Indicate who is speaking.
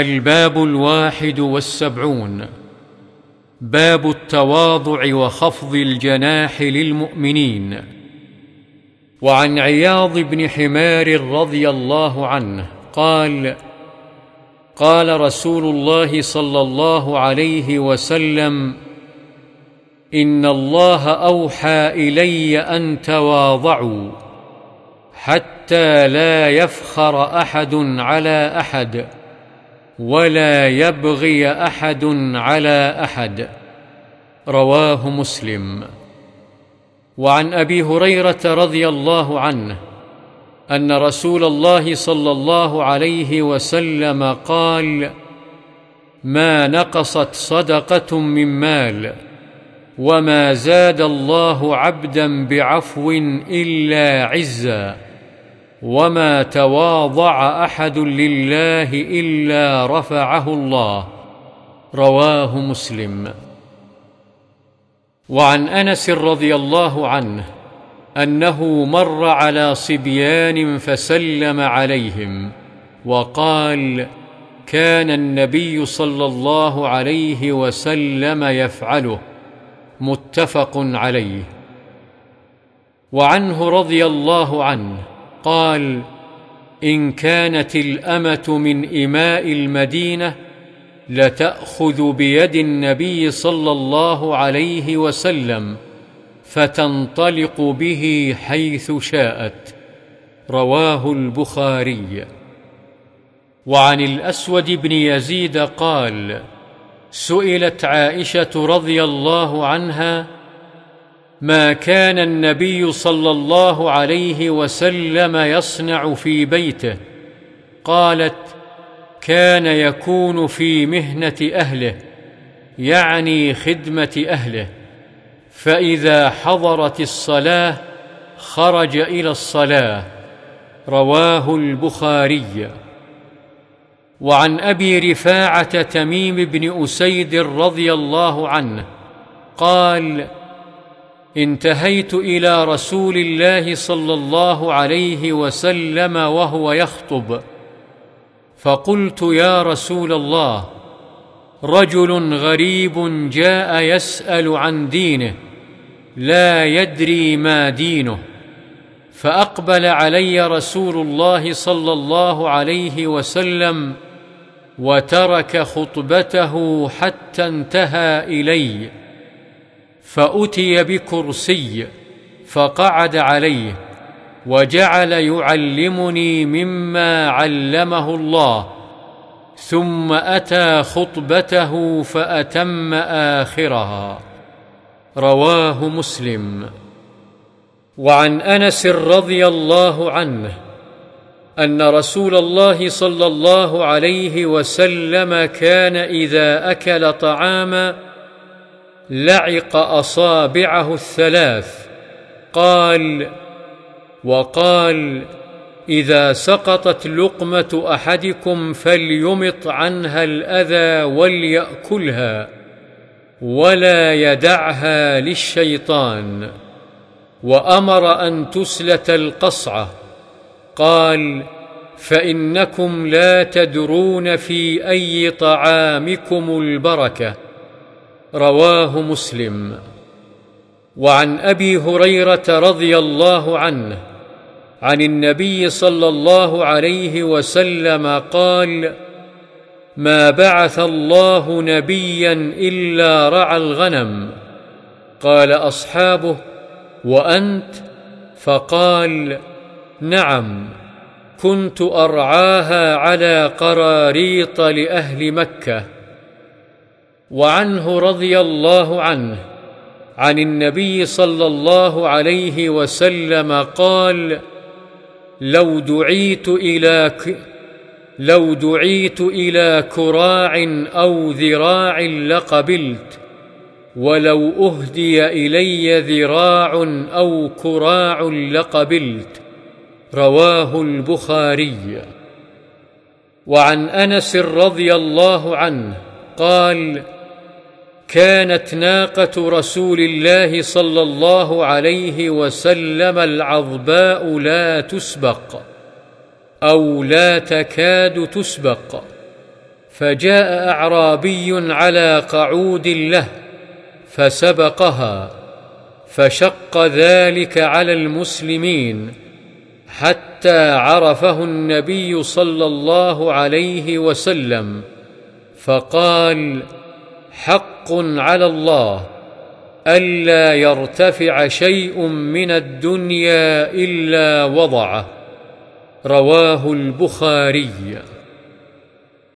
Speaker 1: الباب الواحد والسبعون. باب التواضع وخفض الجناح للمؤمنين. وعن عياض بن حمار رضي الله عنه قال قال رسول الله صلى الله عليه وسلم إن الله أوحى إلي أن تواضعوا حتى لا يفخر أحد على أحد. ولا يبغي أحد على أحد. رواه مسلم. وعن أبي هريرة رضي الله عنه أن رسول الله صلى الله عليه وسلم قال ما نقصت صدقة من مال وما زاد الله عبدا بعفو إلا عزا. وما تواضع احد لله الا رفعه الله رواه مسلم. وعن انس رضي الله عنه انه مر على صبيان فسلم عليهم وقال كان النبي صلى الله عليه وسلم يفعله متفق عليه. وعنه رضي الله عنه قال إن كانت الأمة من إماء المدينة لتأخذ بيد النبي صلى الله عليه وسلم فتنطلق به حيث شاءت. رواه البخاري. وعن الأسود بن يزيد قال سئلت عائشة رضي الله عنها ما كان النبي صلى الله عليه وسلم يصنع في بيته. قالت كان يكون في مهنة أهله يعني خدمة أهله. فإذا حضرت الصلاة خرج إلى الصلاة. رواه البخاري. وعن أبي رفاعة تميم بن أسيد رضي الله عنه قال انتهيت إلى رسول الله صلى الله عليه وسلم وهو يخطب. فقلت يا رسول الله رجل غريب جاء يسأل عن دينه لا يدري ما دينه. فأقبل علي رسول الله صلى الله عليه وسلم وترك خطبته حتى انتهى إلي. فأتي بكرسي فقعد عليه وجعل يعلمني مما علمه الله ثم أتى خطبته فأتم آخرها. رواه مسلم. وعن أنس رضي الله عنه أن رسول الله صلى الله عليه وسلم كان إذا أكل طعاما لعق أصابعه الثلاث. قال وقال إذا سقطت لقمة أحدكم فليمط عنها الأذى وليأكلها ولا يدعها للشيطان. وأمر أن تسلت القصعة. قال فإنكم لا تدرون في أي طعامكم البركة. رواه مسلم. وعن أبي هريرة رضي الله عنه عن النبي صلى الله عليه وسلم قال ما بعث الله نبيا إلا رعى الغنم. قال أصحابه وأنت؟ فقال نعم كنت أرعاها على قراريط لأهل مكة. وعنه رضي الله عنه عن النبي صلى الله عليه وسلم قال لو دعيت إلى ك... لو دعيت إلى كراع أو ذراع لقبلت ولو أهدي إلي ذراع أو كراع لقبلت رواه البخاري. وعن أنس رضي الله عنه قال كانت ناقة رسول الله صلى الله عليه وسلم العظباء لا تسبق أو لا تكاد تسبق. فجاء أعرابي على قعود له فسبقها فشق ذلك على المسلمين حتى عرفه النبي صلى الله عليه وسلم فقال حق على الله ألا يرتفع شيء من الدنيا إلا وضعه. رواه البخاري.